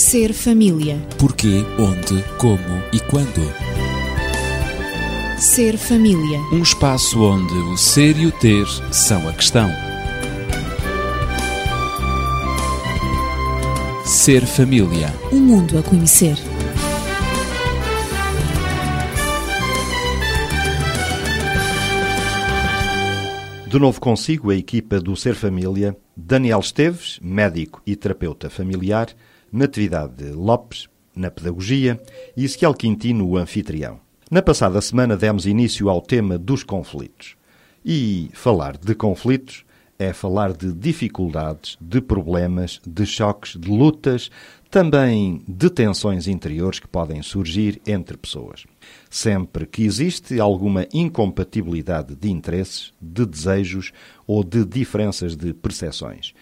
Ser família. Porquê, onde, como e quando. Ser família. Um espaço onde o ser e o ter são a questão. Ser família. Um mundo a conhecer. De novo consigo a equipa do Ser Família, Daniel Esteves, médico e terapeuta familiar, Natividade Lopes, na pedagogia, e Ezequiel Quintino, o anfitrião. Na passada semana demos início ao tema dos conflitos. E falar de conflitos é falar de dificuldades, de problemas, de choques, de lutas, também de tensões interiores que podem surgir entre pessoas. Sempre que existe alguma incompatibilidade de interesses, de desejos ou de diferenças de percepções,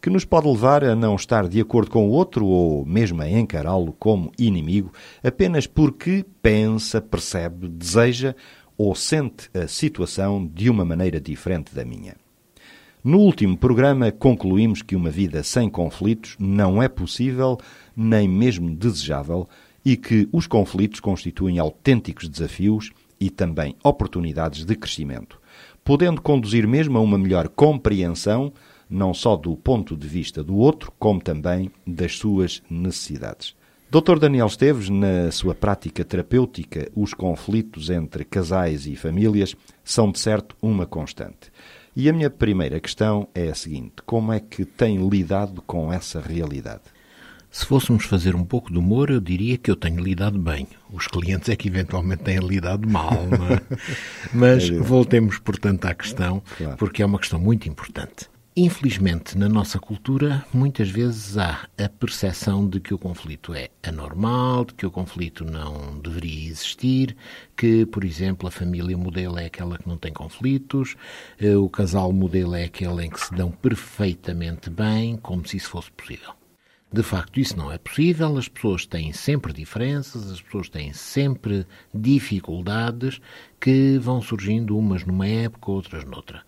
que nos pode levar a não estar de acordo com o outro ou mesmo a encará-lo como inimigo apenas porque pensa, percebe, deseja ou sente a situação de uma maneira diferente da minha. No último programa, concluímos que uma vida sem conflitos não é possível, nem mesmo desejável, e que os conflitos constituem autênticos desafios e também oportunidades de crescimento, podendo conduzir mesmo a uma melhor compreensão, não só do ponto de vista do outro, como também das suas necessidades. Dr. Daniel Esteves, na sua prática terapêutica, os conflitos entre casais e famílias são de certo uma constante. E a minha primeira questão é a seguinte: como é que tem lidado com essa realidade? Se fôssemos fazer um pouco de humor, eu diria que eu tenho lidado bem. Os clientes é que eventualmente têm lidado mal. É? Mas voltemos, portanto, à questão, claro. porque é uma questão muito importante. Infelizmente, na nossa cultura, muitas vezes há a percepção de que o conflito é anormal, de que o conflito não deveria existir, que, por exemplo, a família modelo é aquela que não tem conflitos, eh, o casal modelo é aquele em que se dão perfeitamente bem, como se isso fosse possível. De facto, isso não é possível, as pessoas têm sempre diferenças, as pessoas têm sempre dificuldades que vão surgindo umas numa época, outras noutra.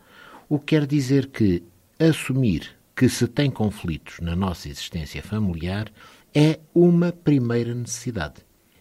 O que quer dizer que assumir que se tem conflitos na nossa existência familiar é uma primeira necessidade.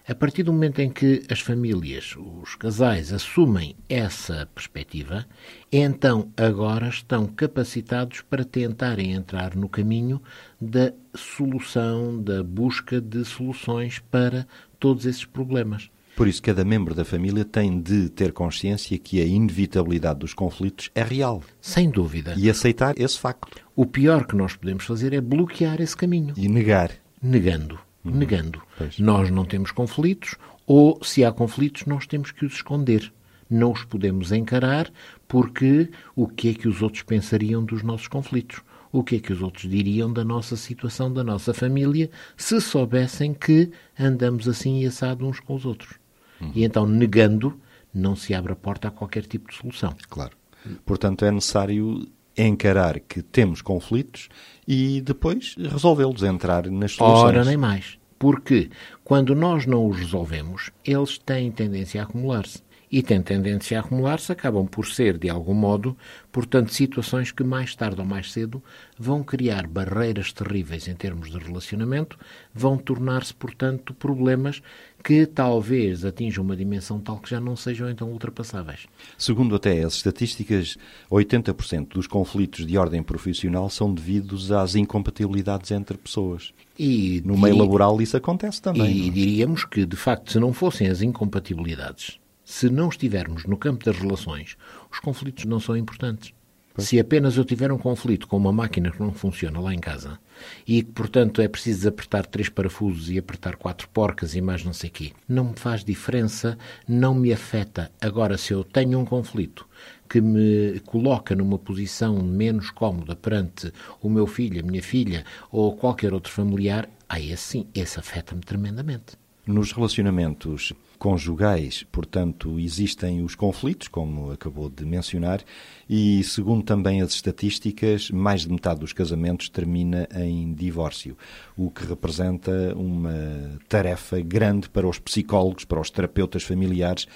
A partir do momento em que as famílias, os casais, assumem essa perspectiva, então agora estão capacitados para tentarem entrar no caminho da solução, da busca de soluções para todos esses problemas. Por isso, cada membro da família tem de ter consciência que a inevitabilidade dos conflitos é real. Sem dúvida. E aceitar esse facto. O pior que nós podemos fazer é bloquear esse caminho. E negar. Negando. Uhum. Negando. Pois. Nós não temos conflitos, ou se há conflitos, nós temos que os esconder. Não os podemos encarar, porque o que é que os outros pensariam dos nossos conflitos? o que é que os outros diriam da nossa situação, da nossa família, se soubessem que andamos assim e assado uns com os outros. Uhum. E então, negando, não se abre a porta a qualquer tipo de solução. Claro. Portanto, é necessário encarar que temos conflitos e depois resolvê-los, entrar nas soluções. Ora, nem mais. Porque quando nós não os resolvemos, eles têm tendência a acumular-se e têm tendência a acumular-se, acabam por ser, de algum modo, portanto, situações que mais tarde ou mais cedo vão criar barreiras terríveis em termos de relacionamento, vão tornar-se, portanto, problemas que talvez atinjam uma dimensão tal que já não sejam então ultrapassáveis. Segundo até as estatísticas, 80% dos conflitos de ordem profissional são devidos às incompatibilidades entre pessoas. E no meio laboral isso acontece também. E, é? diríamos que, de facto, se não fossem as incompatibilidades se não estivermos no campo das relações, os conflitos não são importantes. Se apenas eu tiver um conflito com uma máquina que não funciona lá em casa e que, portanto, é preciso apertar três parafusos e apertar quatro porcas e mais não sei o quê, não me faz diferença, não me afeta. Agora, se eu tenho um conflito que me coloca numa posição menos cómoda perante o meu filho, a minha filha ou qualquer outro familiar, aí assim, esse afeta-me tremendamente. Nos relacionamentos conjugais, portanto, existem os conflitos, como acabou de mencionar, e segundo também as estatísticas, mais de metade dos casamentos termina em divórcio, o que representa uma tarefa grande para os psicólogos, para os terapeutas familiares,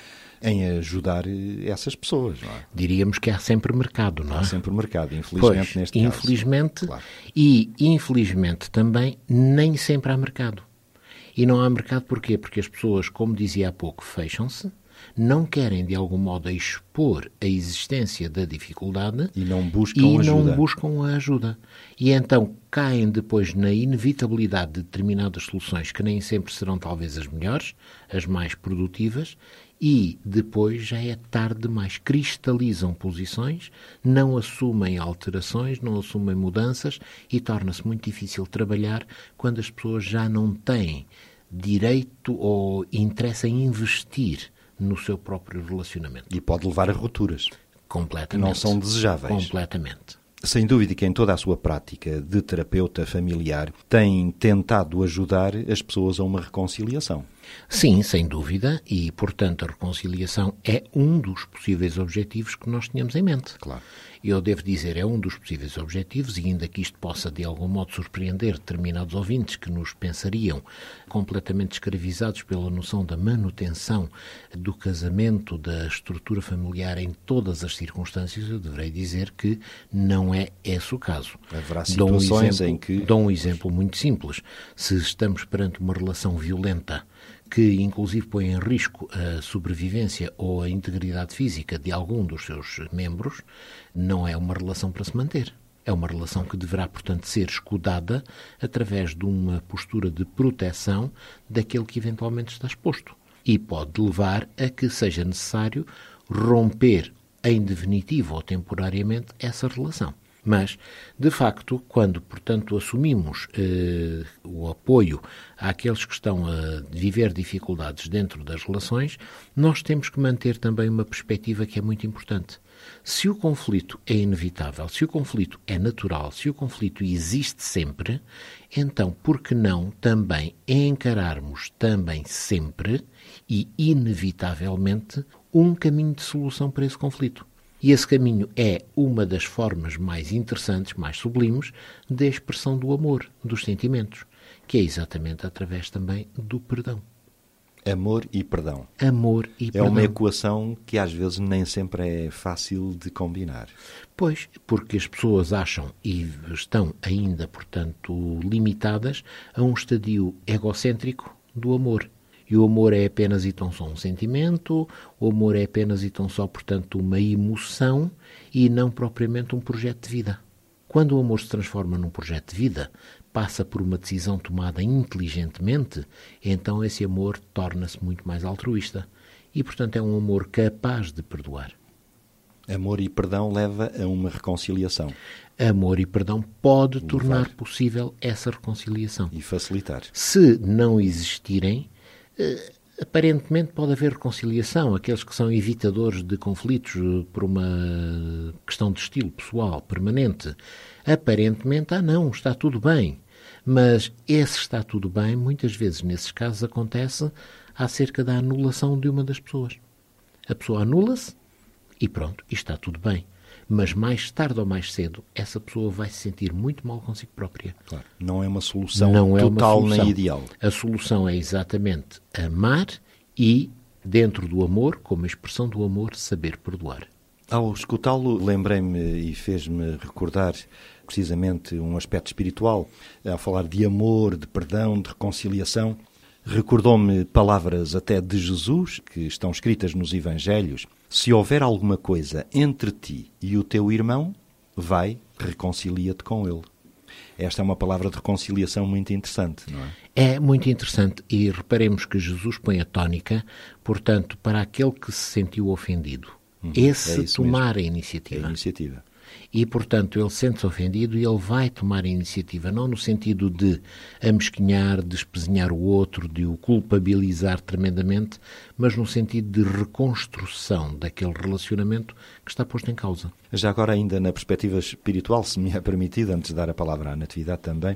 em ajudar essas pessoas. É? Diríamos que há sempre mercado, não é? Há sempre mercado, infelizmente pois, neste infelizmente, caso. Claro. E infelizmente também nem sempre há mercado. E não há mercado porquê? Porque as pessoas, como dizia há pouco, fecham-se, não querem de algum modo expor a existência da dificuldade e não buscam e ajuda. não buscam a ajuda. E então caem depois na inevitabilidade de determinadas soluções que nem sempre serão talvez as melhores, as mais produtivas, e depois já é tarde demais. Cristalizam posições, não assumem alterações, não assumem mudanças e torna-se muito difícil trabalhar quando as pessoas já não têm direito ou interesse em investir no seu próprio relacionamento. E pode levar a rupturas. Completamente. Não são desejáveis. Completamente. Sem dúvida que em toda a sua prática de terapeuta familiar tem tentado ajudar as pessoas a uma reconciliação. Sim, sem dúvida, e portanto a reconciliação é um dos possíveis objetivos que nós tínhamos em mente. Claro. Eu devo dizer, é um dos possíveis objetivos, e ainda que isto possa de algum modo surpreender determinados ouvintes que nos pensariam completamente escravizados pela noção da manutenção do casamento, da estrutura familiar em todas as circunstâncias, eu deverei dizer que não é esse o caso. Haverá situações dou um exemplo, em que. Dou um exemplo muito simples. Se estamos perante uma relação violenta que inclusive põe em risco a sobrevivência ou a integridade física de algum dos seus membros, não é uma relação para se manter. É uma relação que deverá, portanto, ser escudada através de uma postura de proteção daquele que eventualmente está exposto. E pode levar a que seja necessário romper em definitivo ou temporariamente essa relação. Mas, de facto, quando, portanto, assumimos eh, o apoio àqueles que estão a viver dificuldades dentro das relações, nós temos que manter também uma perspectiva que é muito importante. Se o conflito é inevitável, se o conflito é natural, se o conflito existe sempre, então por que não também encararmos também sempre e inevitavelmente um caminho de solução para esse conflito? E esse caminho é uma das formas mais interessantes, mais sublimes, da expressão do amor, dos sentimentos, que é exatamente através também do perdão. Amor e perdão. Amor e é perdão. É uma equação que às vezes nem sempre é fácil de combinar. Pois, porque as pessoas acham e estão ainda, portanto, limitadas a um estadio egocêntrico do amor e o amor é apenas e tão só um sentimento, o amor é apenas e tão só, portanto, uma emoção e não propriamente um projeto de vida. Quando o amor se transforma num projeto de vida, passa por uma decisão tomada inteligentemente, então esse amor torna-se muito mais altruísta. E, portanto, é um amor capaz de perdoar. Amor e perdão leva a uma reconciliação. Amor e perdão pode Levar. tornar possível essa reconciliação. E facilitar. Se não existirem, aparentemente pode haver reconciliação. Aqueles que são evitadores de conflitos eh, por uma questão de estilo pessoal permanente, aparentemente, ah, não, está tudo bem. Mas esse está tudo bem, muitas vezes nesses casos acontece acerca da anulação de uma das pessoas. A pessoa anula-se e pronto, está tudo bem mas mais tarde ou mais cedo essa pessoa vai se sentir muito mal consigo própria. Claro. Não é uma solução não total é uma solução. nem ideal. A solução é exatamente amar e, dentro do amor, como expressão do amor, saber perdoar. Ao escutá-lo, lembrei-me e fez-me recordar precisamente um aspecto espiritual, ao falar de amor, de perdão, de reconciliação. Recordou-me palavras até de Jesus que estão escritas nos Evangelhos. Se houver alguma coisa entre ti e o teu irmão, vai, reconcilia-te com ele. Esta é uma palavra de reconciliação muito interessante, não é? É muito interessante e reparemos que Jesus põe a tónica, portanto, para aquele que se sentiu ofendido. Uhum, Esse é tomar mesmo. a iniciativa. É a iniciativa. E, portanto, ele sente-se ofendido e ele vai tomar a iniciativa, não no sentido de amesquinhar, de espezinhar o outro, de o culpabilizar tremendamente, mas no sentido de reconstrução daquele relacionamento que está posto em causa. Já agora, ainda na perspectiva espiritual, se me é permitido, antes de dar a palavra à Natividade também,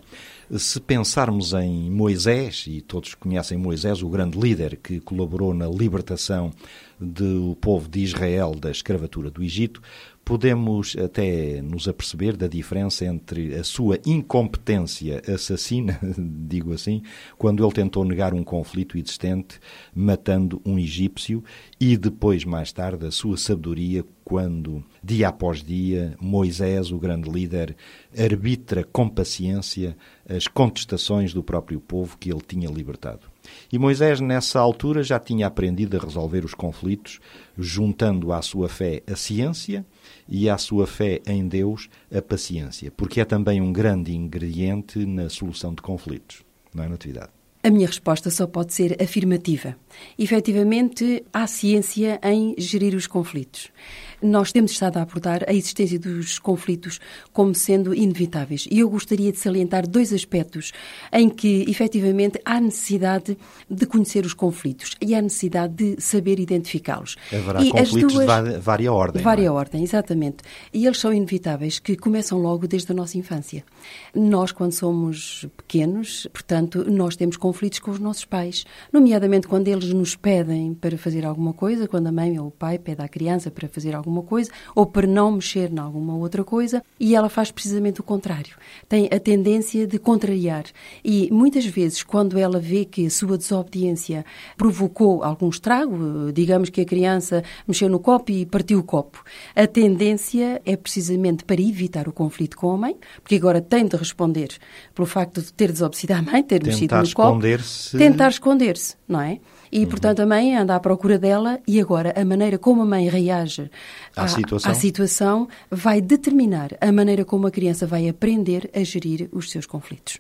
se pensarmos em Moisés, e todos conhecem Moisés, o grande líder que colaborou na libertação do povo de Israel da escravatura do Egito, podemos até nos aperceber da diferença entre a sua incompetência assassina, digo assim, quando ele tentou negar um conflito existente, matando um egípcio, e depois, mais tarde, a sua sabedoria quando, dia após dia, Moisés, o grande líder, arbitra com paciência as contestações do próprio povo que ele tinha libertado. E Moisés, nessa altura, já tinha aprendido a resolver os conflitos, juntando à sua fé a ciência e à sua fé em Deus a paciência, porque é também um grande ingrediente na solução de conflitos. Não é, Natividade? A minha resposta só pode ser afirmativa. Efetivamente, há ciência em gerir os conflitos. Nós temos estado a abordar a existência dos conflitos como sendo inevitáveis. E eu gostaria de salientar dois aspectos em que, efetivamente, há necessidade de conhecer os conflitos e há necessidade de saber identificá-los. Haverá e conflitos duas... de vária ordem. Vária é? ordem, exatamente. E eles são inevitáveis, que começam logo desde a nossa infância. Nós, quando somos pequenos, portanto, nós temos conflitos com os nossos pais, nomeadamente quando eles nos pedem para fazer alguma coisa, quando a mãe ou o pai pede à criança para fazer alguma alguma coisa ou para não mexer em alguma outra coisa e ela faz precisamente o contrário. Tem a tendência de contrariar e muitas vezes quando ela vê que a sua desobediência provocou algum estrago, digamos que a criança mexeu no copo e partiu o copo, a tendência é precisamente para evitar o conflito com a mãe, porque agora tem de responder pelo facto de ter desobedecido à mãe, ter tentar mexido no copo, tentar esconder-se, não é? E, uhum. portanto, a mãe anda à procura dela e agora a maneira como a mãe reage à, à, situação. à situação vai determinar a maneira como a criança vai aprender a gerir os seus conflitos.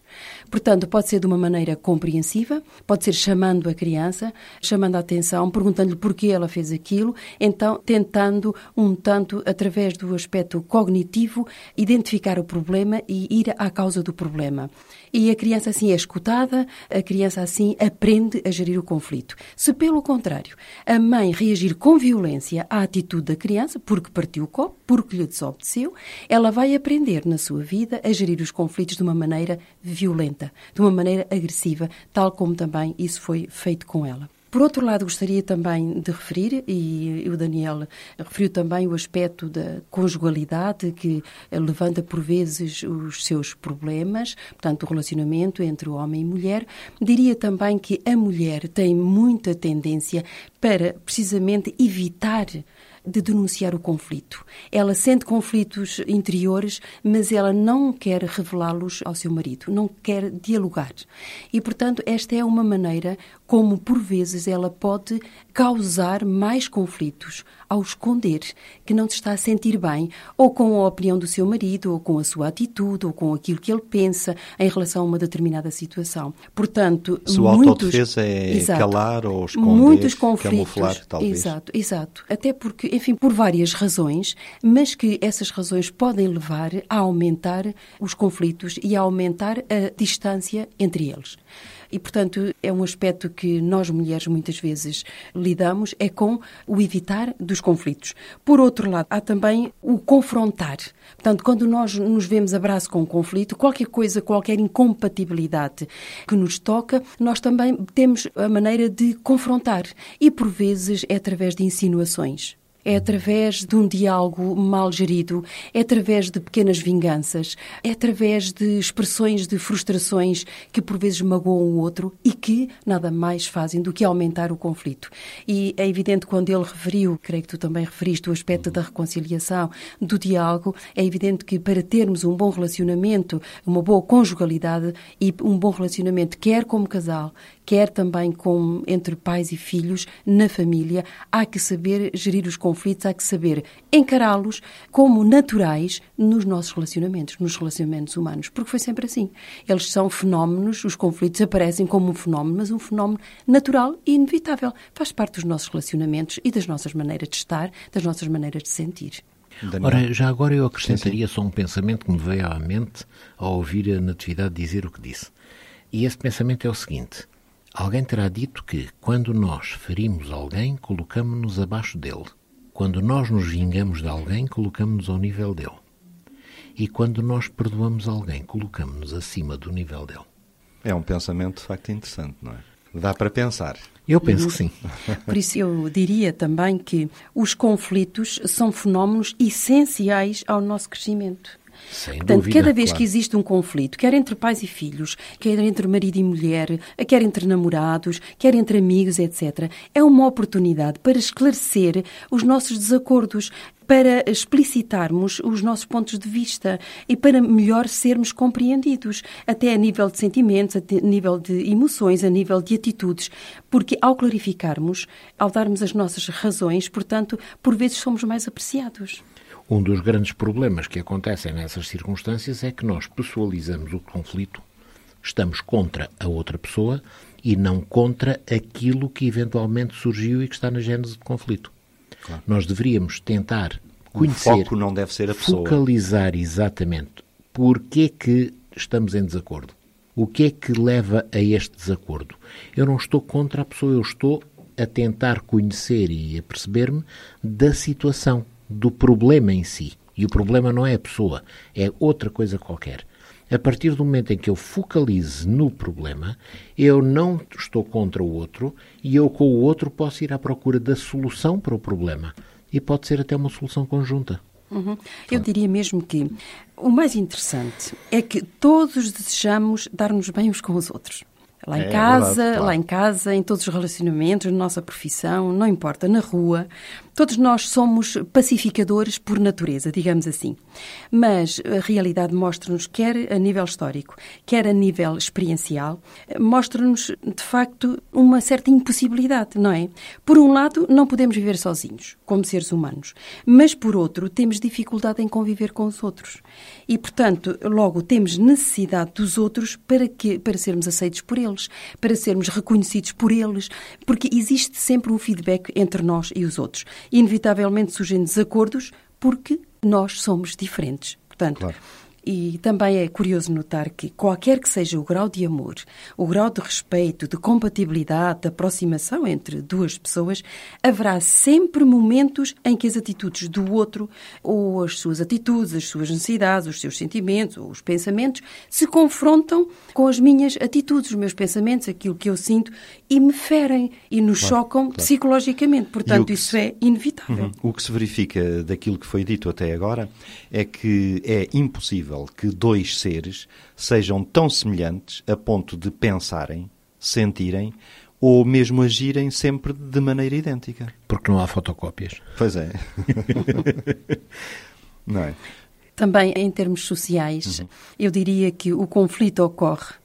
Portanto, pode ser de uma maneira compreensiva, pode ser chamando a criança, chamando a atenção, perguntando-lhe porquê ela fez aquilo, então tentando um tanto, através do aspecto cognitivo, identificar o problema e ir à causa do problema. E a criança assim é escutada, a criança assim aprende a gerir o conflito. Se, pelo contrário, a mãe reagir com violência à atitude da criança, porque partiu o copo, porque lhe desobedeceu, ela vai aprender na sua vida a gerir os conflitos de uma maneira violenta, de uma maneira agressiva, tal como também isso foi feito com ela. Por outro lado, gostaria também de referir, e o Daniel referiu também o aspecto da conjugalidade, que levanta por vezes os seus problemas, portanto, o relacionamento entre o homem e mulher. Diria também que a mulher tem muita tendência para precisamente evitar de denunciar o conflito. Ela sente conflitos interiores, mas ela não quer revelá-los ao seu marido, não quer dialogar. E, portanto, esta é uma maneira como, por vezes, ela pode causar mais conflitos ao esconder que não se está a sentir bem, ou com a opinião do seu marido, ou com a sua atitude, ou com aquilo que ele pensa em relação a uma determinada situação. Portanto, Sua muitos, autodefesa é exato, calar ou esconder, muitos conflitos, camuflar, talvez. Exato, exato. Até porque, enfim, por várias razões, mas que essas razões podem levar a aumentar os conflitos e a aumentar a distância entre eles. E, portanto, é um aspecto que nós mulheres muitas vezes lidamos, é com o evitar dos conflitos. Por outro lado, há também o confrontar. Portanto, quando nós nos vemos abraço com um conflito, qualquer coisa, qualquer incompatibilidade que nos toca, nós também temos a maneira de confrontar. E, por vezes, é através de insinuações é através de um diálogo mal gerido, é através de pequenas vinganças, é através de expressões de frustrações que por vezes magoam o outro e que nada mais fazem do que aumentar o conflito. E é evidente quando ele referiu, creio que tu também referiste, o aspecto da reconciliação, do diálogo, é evidente que para termos um bom relacionamento, uma boa conjugalidade e um bom relacionamento, quer como casal, quer também com, entre pais e filhos, na família, há que saber gerir os conflitos, há que saber encará-los como naturais nos nossos relacionamentos, nos relacionamentos humanos, porque foi sempre assim. Eles são fenómenos, os conflitos aparecem como um fenómeno, mas um fenómeno natural e inevitável. Faz parte dos nossos relacionamentos e das nossas maneiras de estar, das nossas maneiras de sentir. Daniel. Ora, já agora eu acrescentaria sim, sim. só um pensamento que me veio à mente ao ouvir a Natividade dizer o que disse. E esse pensamento é o seguinte: alguém terá dito que, quando nós ferimos alguém, colocamos-nos abaixo dele. Quando nós nos vingamos de alguém, colocamos-nos ao nível dele. E quando nós perdoamos alguém, colocamos-nos acima do nível dele. É um pensamento de facto interessante, não é? Dá para pensar. Eu penso que sim. Por isso eu diria também que os conflitos são fenómenos essenciais ao nosso crescimento. Sem Portanto, dúvida, cada vez claro. que existe um conflito, quer entre pais e filhos, quer entre marido e mulher, quer entre namorados, quer entre amigos, etc., é uma oportunidade para esclarecer os nossos desacordos, para explicitarmos os nossos pontos de vista e para melhor sermos compreendidos, até a nível de sentimentos, a nível de emoções, a nível de atitudes, porque ao clarificarmos, ao darmos as nossas razões, portanto, por vezes somos mais apreciados. Um dos grandes problemas que acontecem nessas circunstâncias é que nós pessoalizamos o conflito, estamos contra a outra pessoa e não contra aquilo que eventualmente surgiu e que está na gênese do conflito. Claro. Nós deveríamos tentar conhecer, o foco não deve ser a pessoa. focalizar exatamente porque é que estamos em desacordo. O que é que leva a este desacordo? Eu não estou contra a pessoa, eu estou a tentar conhecer e a perceber-me da situação do problema em si. E o problema não é a pessoa, é outra coisa qualquer. A partir do momento em que eu focalize no problema, eu não estou contra o outro e eu com o outro posso ir à procura da solução para o problema. E pode ser até uma solução conjunta. Uhum. Eu diria mesmo que o mais interessante é que todos desejamos dar-nos bem uns com os outros. Lá em é, casa, verdade, claro. lá em casa, em todos os relacionamentos, na nossa profissão, não importa, na rua. Todos nós somos pacificadores por natureza, digamos assim. Mas a realidade mostra-nos, quer a nível histórico, quer a nível experiencial, mostra-nos, de facto, uma certa impossibilidade, não é? Por um lado, não podemos viver sozinhos, como seres humanos. Mas, por outro, temos dificuldade em conviver com os outros. E, portanto, logo temos necessidade dos outros para, que, para sermos aceitos por eles, para sermos reconhecidos por eles, porque existe sempre um feedback entre nós e os outros inevitavelmente surgem desacordos porque nós somos diferentes. Portanto, claro. E também é curioso notar que, qualquer que seja o grau de amor, o grau de respeito, de compatibilidade, de aproximação entre duas pessoas, haverá sempre momentos em que as atitudes do outro, ou as suas atitudes, as suas necessidades, os seus sentimentos, ou os pensamentos, se confrontam com as minhas atitudes, os meus pensamentos, aquilo que eu sinto, e me ferem e nos claro, chocam claro. psicologicamente. Portanto, isso se... é inevitável. Uhum. O que se verifica daquilo que foi dito até agora é que é impossível possível que dois seres sejam tão semelhantes a ponto de pensarem, sentirem ou mesmo agirem sempre de maneira idêntica. Porque não há fotocópias. Pois é. não é? Também em termos sociais, uhum. eu diria que o conflito ocorre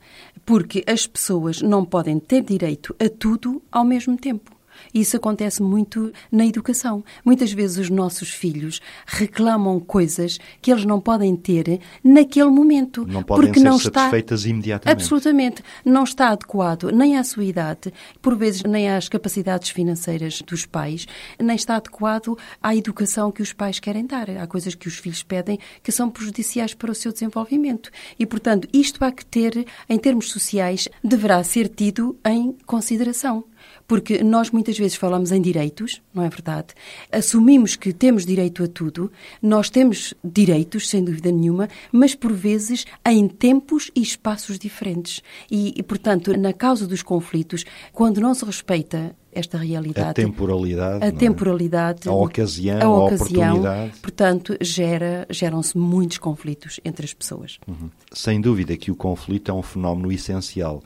porque as pessoas não podem ter direito a tudo ao mesmo tempo. Isso acontece muito na educação. Muitas vezes os nossos filhos reclamam coisas que eles não podem ter naquele momento. Não podem porque ser não satisfeitas está, imediatamente. Absolutamente. Não está adequado nem à sua idade, por vezes nem às capacidades financeiras dos pais, nem está adequado à educação que os pais querem dar. Há coisas que os filhos pedem que são prejudiciais para o seu desenvolvimento. E, portanto, isto há que ter, em termos sociais, deverá ser tido em consideração. Porque nós muitas vezes falamos em direitos, não é verdade? Assumimos que temos direito a tudo, nós temos direitos, sem dúvida nenhuma, mas por vezes em tempos e espaços diferentes. E, e portanto, na causa dos conflitos, quando não se respeita esta realidade. A temporalidade. A é? temporalidade. A ocasião, a, ocasião, a oportunidade. Portanto, gera, geram-se muitos conflitos entre as pessoas. Uhum. Sem dúvida que o conflito é um fenómeno essencial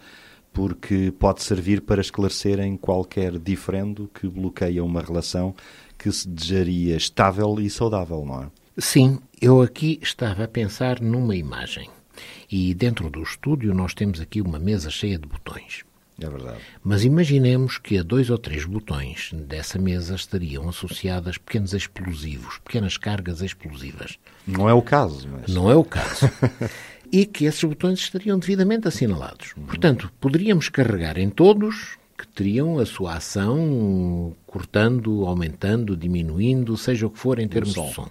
porque pode servir para esclarecerem qualquer diferendo que bloqueia uma relação que se desejaria estável e saudável, não é? Sim, eu aqui estava a pensar numa imagem. E dentro do estúdio nós temos aqui uma mesa cheia de botões. É verdade. Mas imaginemos que a dois ou três botões dessa mesa estariam associadas pequenos explosivos, pequenas cargas explosivas. Não é o caso, mas... Não é o caso. e que esses botões estariam devidamente assinalados. Portanto, poderíamos carregar em todos que teriam a sua ação cortando, aumentando, diminuindo, seja o que for em termos de som. Uhum.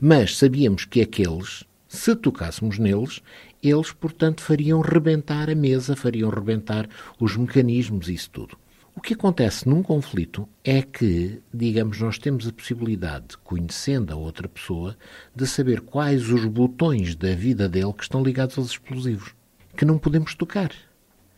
Mas sabíamos que aqueles, se tocássemos neles, eles, portanto, fariam rebentar a mesa, fariam rebentar os mecanismos, isso tudo. O que acontece num conflito é que, digamos, nós temos a possibilidade, conhecendo a outra pessoa, de saber quais os botões da vida dele que estão ligados aos explosivos, que não podemos tocar.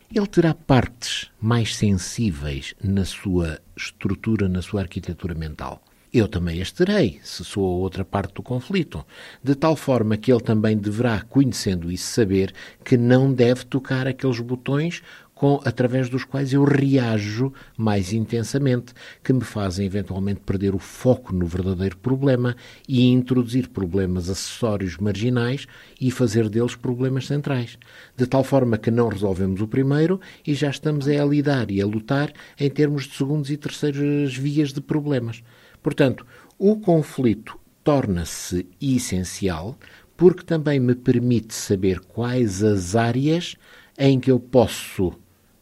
Ele terá partes mais sensíveis na sua estrutura, na sua arquitetura mental. Eu também as terei, se sou a outra parte do conflito, de tal forma que ele também deverá, conhecendo isso, saber que não deve tocar aqueles botões com, através dos quais eu reajo mais intensamente, que me fazem eventualmente perder o foco no verdadeiro problema e introduzir problemas acessórios marginais e fazer deles problemas centrais. De tal forma que não resolvemos o primeiro e já estamos a lidar e a lutar em termos de segundos e terceiras vias de problemas. Portanto, o conflito torna-se essencial porque também me permite saber quais as áreas em que eu posso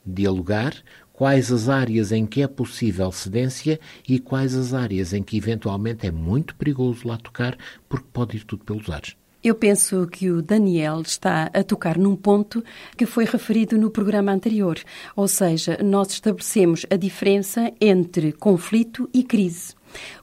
dialogar quais as áreas em que é possível cedência e quais as áreas em que eventualmente é muito perigoso lá tocar, porque pode ir tudo pelos ares. Eu penso que o Daniel está a tocar num ponto que foi referido no programa anterior, ou seja, nós estabelecemos a diferença entre conflito e crise.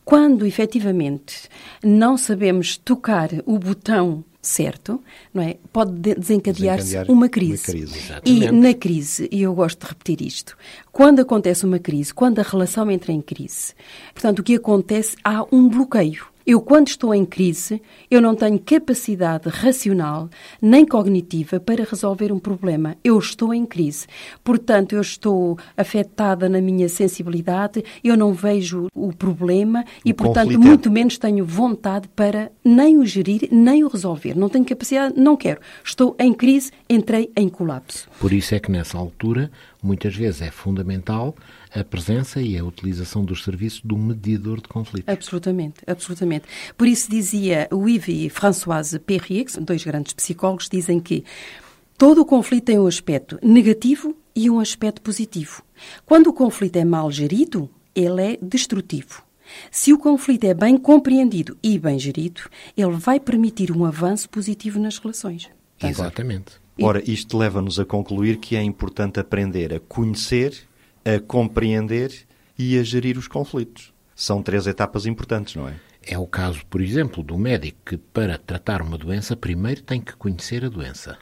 Quando efetivamente não sabemos tocar o botão certo, não é? Pode desencadear-se desencadear uma crise. Uma crise e na crise, e eu gosto de repetir isto, quando acontece uma crise, quando a relação entra em crise, portanto, o que acontece, há um bloqueio. Eu, quando estou em crise, eu não tenho capacidade racional nem cognitiva para resolver um problema. Eu estou em crise. Portanto, eu estou afetada na minha sensibilidade, eu não vejo o problema e, o portanto, conflito. muito menos tenho vontade para nem o gerir, nem o resolver. Não tenho capacidade, não quero. Estou em crise, entrei em colapso. Por isso é que, nessa altura, muitas vezes é fundamental a presença e a utilização dos serviços do medidor de conflitos. Absolutamente, absolutamente. Por isso dizia o Yves e Françoise Perrier, que são dois grandes psicólogos, dizem que todo o conflito tem um aspecto negativo e um aspecto positivo. Quando o conflito é mal gerido, ele é destrutivo. Se o conflito é bem compreendido e bem gerido, ele vai permitir um avanço positivo nas relações. Exatamente. Ora, isto leva-nos a concluir que é importante aprender a conhecer a compreender e a gerir os conflitos. São três etapas importantes, não é? É o caso, por exemplo, do médico que, para tratar uma doença, primeiro tem que conhecer a doença.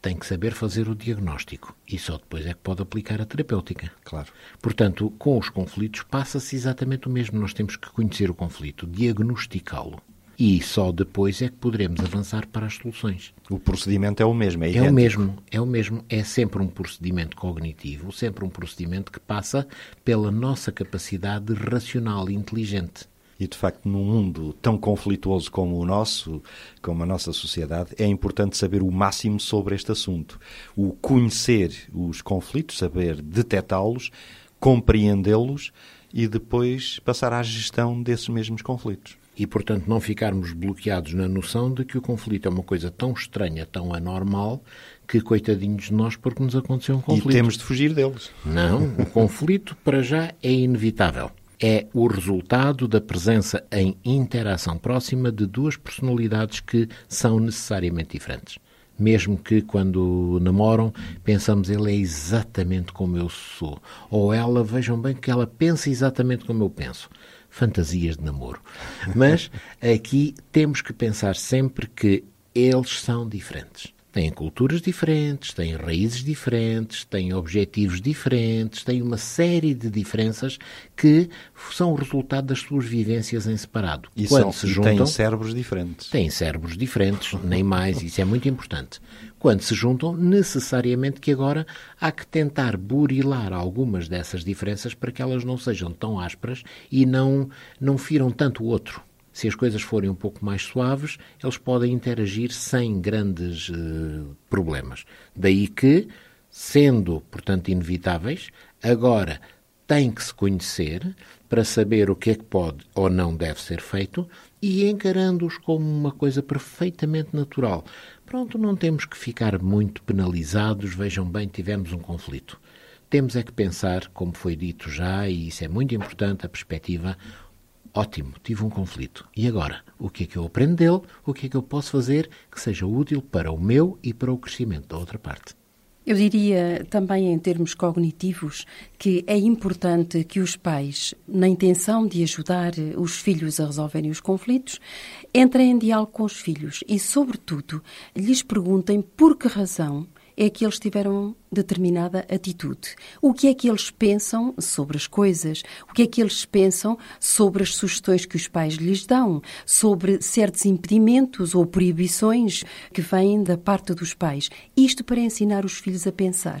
Tem que saber fazer o diagnóstico e só depois é que pode aplicar a terapêutica. Claro. Portanto, com os conflitos passa-se exatamente o mesmo. Nós temos que conhecer o conflito, diagnosticá-lo e só depois é que poderemos avançar para as soluções. O procedimento é o mesmo, é, é o mesmo, é o mesmo, é sempre um procedimento cognitivo, sempre um procedimento que passa pela nossa capacidade racional e inteligente. E, de facto, num mundo tão conflituoso como o nosso, como a nossa sociedade, é importante saber o máximo sobre este assunto. O conhecer os conflitos, saber detectá-los, compreendê-los e depois passar à gestão desses mesmos conflitos e, portanto, não ficarmos bloqueados na noção de que o conflito é uma coisa tão estranha, tão anormal, que coitadinhos de nós porque nos aconteceu um conflito. E temos de fugir deles. Não, o conflito, para já, é inevitável. É o resultado da presença em interação próxima de duas personalidades que são necessariamente diferentes mesmo que quando namoram pensamos ele é exatamente como eu sou, ou ela, vejam bem que ela pensa exatamente como eu penso fantasias de namoro. Mas aqui temos que pensar sempre que eles são diferentes. Têm culturas diferentes, têm raízes diferentes, têm objetivos diferentes, têm uma série de diferenças que são o resultado das suas vivências em separado. E, Quando são, se juntam, têm cérebros diferentes. Têm cérebros diferentes, nem mais, isso é muito importante. Quando se juntam, necessariamente que agora há que tentar burilar algumas dessas diferenças para que elas não sejam tão ásperas e não, não firam tanto o outro. Se as coisas forem um pouco mais suaves, eles podem interagir sem grandes uh, problemas. Daí que, sendo, portanto, inevitáveis, agora tem que se conhecer para saber o que é que pode ou não deve ser feito e encarando-os como uma coisa perfeitamente natural. Pronto, não temos que ficar muito penalizados, vejam bem, tivemos um conflito. temos é que pensar, como foi dito já, e isso é muito importante, a perspectiva. Ótimo, tive um conflito. E agora? O que é que eu aprendo dele? O que é que eu posso fazer que seja útil para o meu e para o crescimento da outra parte? Eu diria também em termos cognitivos que é importante que os pais, na intenção de ajudar os filhos a resolverem os conflitos, entrem em diálogo com os filhos e, sobretudo, lhes perguntem por que razão é que eles tiveram determinada atitude. O que é que eles pensam sobre as coisas? O que é que eles pensam sobre as sugestões que os pais lhes dão? Sobre certos impedimentos ou proibições que vêm da parte dos pais? Isto para ensinar os filhos a pensar.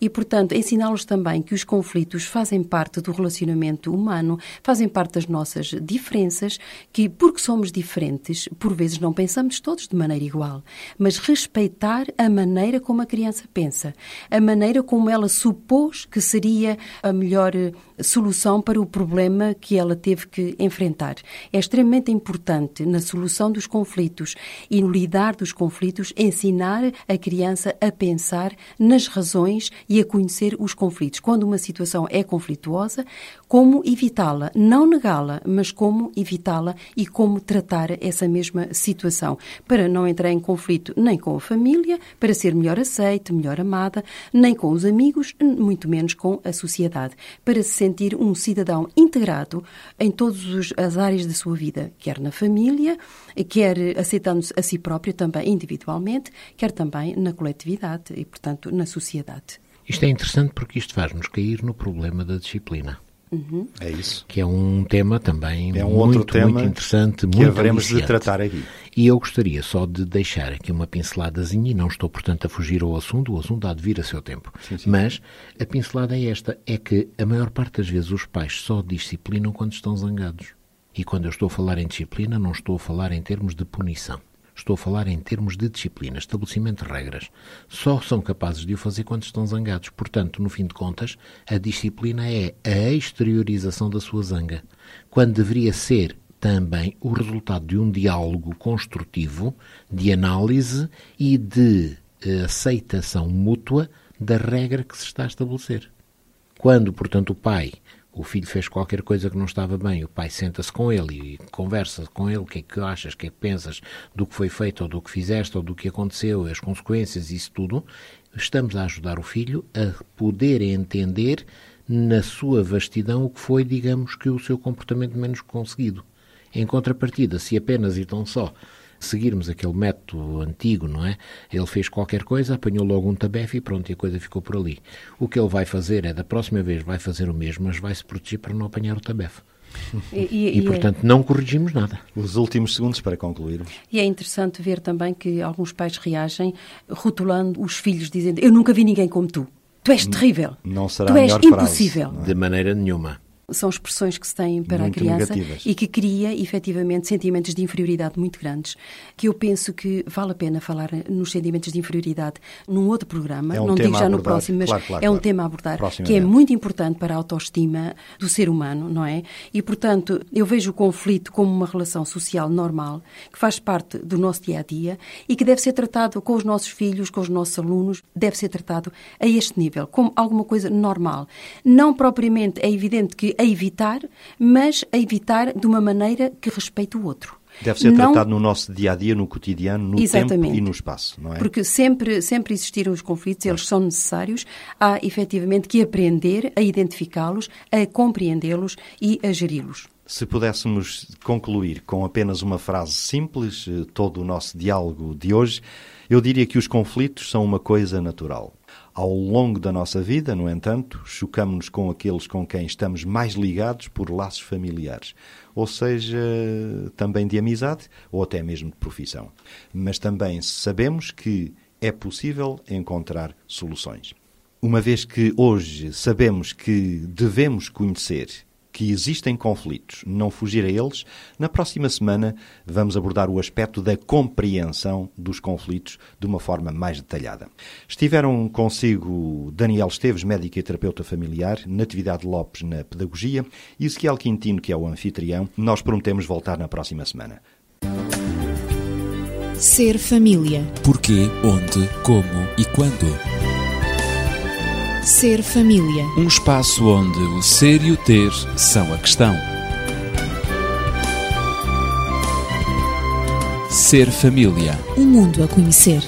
E, portanto, ensiná-los também que os conflitos fazem parte do relacionamento humano, fazem parte das nossas diferenças, que, porque somos diferentes, por vezes não pensamos todos de maneira igual, mas respeitar a maneira como a criança pensa a maneira como ela supôs que seria a melhor eh, solução para o problema que ela teve que enfrentar. É extremamente importante na solução dos conflitos e no lidar dos conflitos ensinar a criança a pensar nas razões e a conhecer os conflitos. Quando uma situação é conflituosa, como evitá-la, não negá-la, mas como evitá-la e como tratar essa mesma situação, para não entrar em conflito nem com a família, para ser melhor aceite, melhor amada, nem com os amigos, muito menos com a sociedade, para se sentir um cidadão integrado em todas as áreas da sua vida, quer na família, quer aceitando-se a si próprio também individualmente, quer também na coletividade e, portanto, na sociedade. Isto é interessante porque isto faz-nos cair no problema da disciplina. Uhum. É isso. Que é um tema também é um muito, outro tema muito interessante, que muito haveremos de tratar aqui. E eu gostaria só de deixar aqui uma pinceladazinha, e não estou, portanto, a fugir ao assunto, o assunto há de vir a seu tempo. Sim, sim. Mas a pincelada é esta, é que a maior parte das vezes os pais só disciplinam quando estão zangados. E quando eu estou a falar em disciplina, não estou a falar em termos de punição. Estou a falar em termos de disciplina, estabelecimento de regras. Só são capazes de o fazer quando estão zangados. Portanto, no fim de contas, a disciplina é a exteriorização da sua zanga. Quando deveria ser também o resultado de um diálogo construtivo, de análise e de eh, aceitação mútua da regra que se está a estabelecer. Quando, portanto, o pai o filho fez qualquer coisa que não estava bem, o pai senta-se com ele e conversa com ele o que é que achas, o que é que pensas do que foi feito ou do que fizeste ou do que aconteceu, as consequências, isso tudo, estamos a ajudar o filho a poder entender na sua vastidão o que foi, digamos, que o seu comportamento menos conseguido. Em contrapartida, se apenas e tão só seguirmos aquele método antigo, não é? Ele fez qualquer coisa, apanhou logo um tabefe e pronto, e a coisa ficou por ali. O que ele vai fazer é, da próxima vez, vai fazer o mesmo, mas vai se proteger para não apanhar o tabefe. E, e, E, portanto, não corrigimos nada. Os últimos segundos para concluirmos. E é interessante ver também que alguns pais reagem rotulando os filhos, dizendo: Eu nunca vi ninguém como tu. Tu és terrível. Não será tu a és melhor frase, impossível. não é? De maneira nenhuma. São expressões que se têm para Muito a criança negativas. e que cria, efetivamente, sentimentos de inferioridade muito grandes, que eu penso que vale a pena falar nos sentimentos de inferioridade num outro programa, É um não digo já no próximo, mas Claro, claro, é um claro. tema a abordar, que é muito importante para a autoestima do ser humano, não é? E, portanto, eu vejo o conflito como uma relação social normal, que faz parte do nosso dia-a-dia e que deve ser tratado com os nossos filhos, com os nossos alunos, deve ser tratado a este nível, como alguma coisa normal. Não propriamente é evidente que a evitar, mas a evitar de uma maneira que respeite o outro. Deve ser Não- tratado no nosso dia a dia, no cotidiano, no Exatamente. tempo e no espaço, não é? Porque sempre, sempre existiram os conflitos, eles são necessários. Há efetivamente que aprender a identificá-los, a compreendê-los e a geri-los. Se pudéssemos concluir com apenas uma frase simples eh, todo o nosso diálogo de hoje, eu diria que os conflitos são uma coisa natural. Ao longo da nossa vida, no entanto, chocamos-nos com aqueles com quem estamos mais ligados por laços familiares, ou seja, também de amizade ou até mesmo de profissão. Mas também sabemos que é possível encontrar soluções. Uma vez que hoje sabemos que devemos conhecer que existem conflitos, não fugir a eles, na próxima semana vamos abordar o aspecto da compreensão dos conflitos de uma forma mais detalhada. Estiveram consigo Daniel Esteves, médico e terapeuta familiar, Natividade Lopes na pedagogia e Ezequiel Quintino, que é o anfitrião. Nós prometemos voltar na próxima semana. Ser família. Porquê, onde, como e quando. Ser família. Um espaço onde o ser e o ter são a questão. Ser família. Um mundo a conhecer.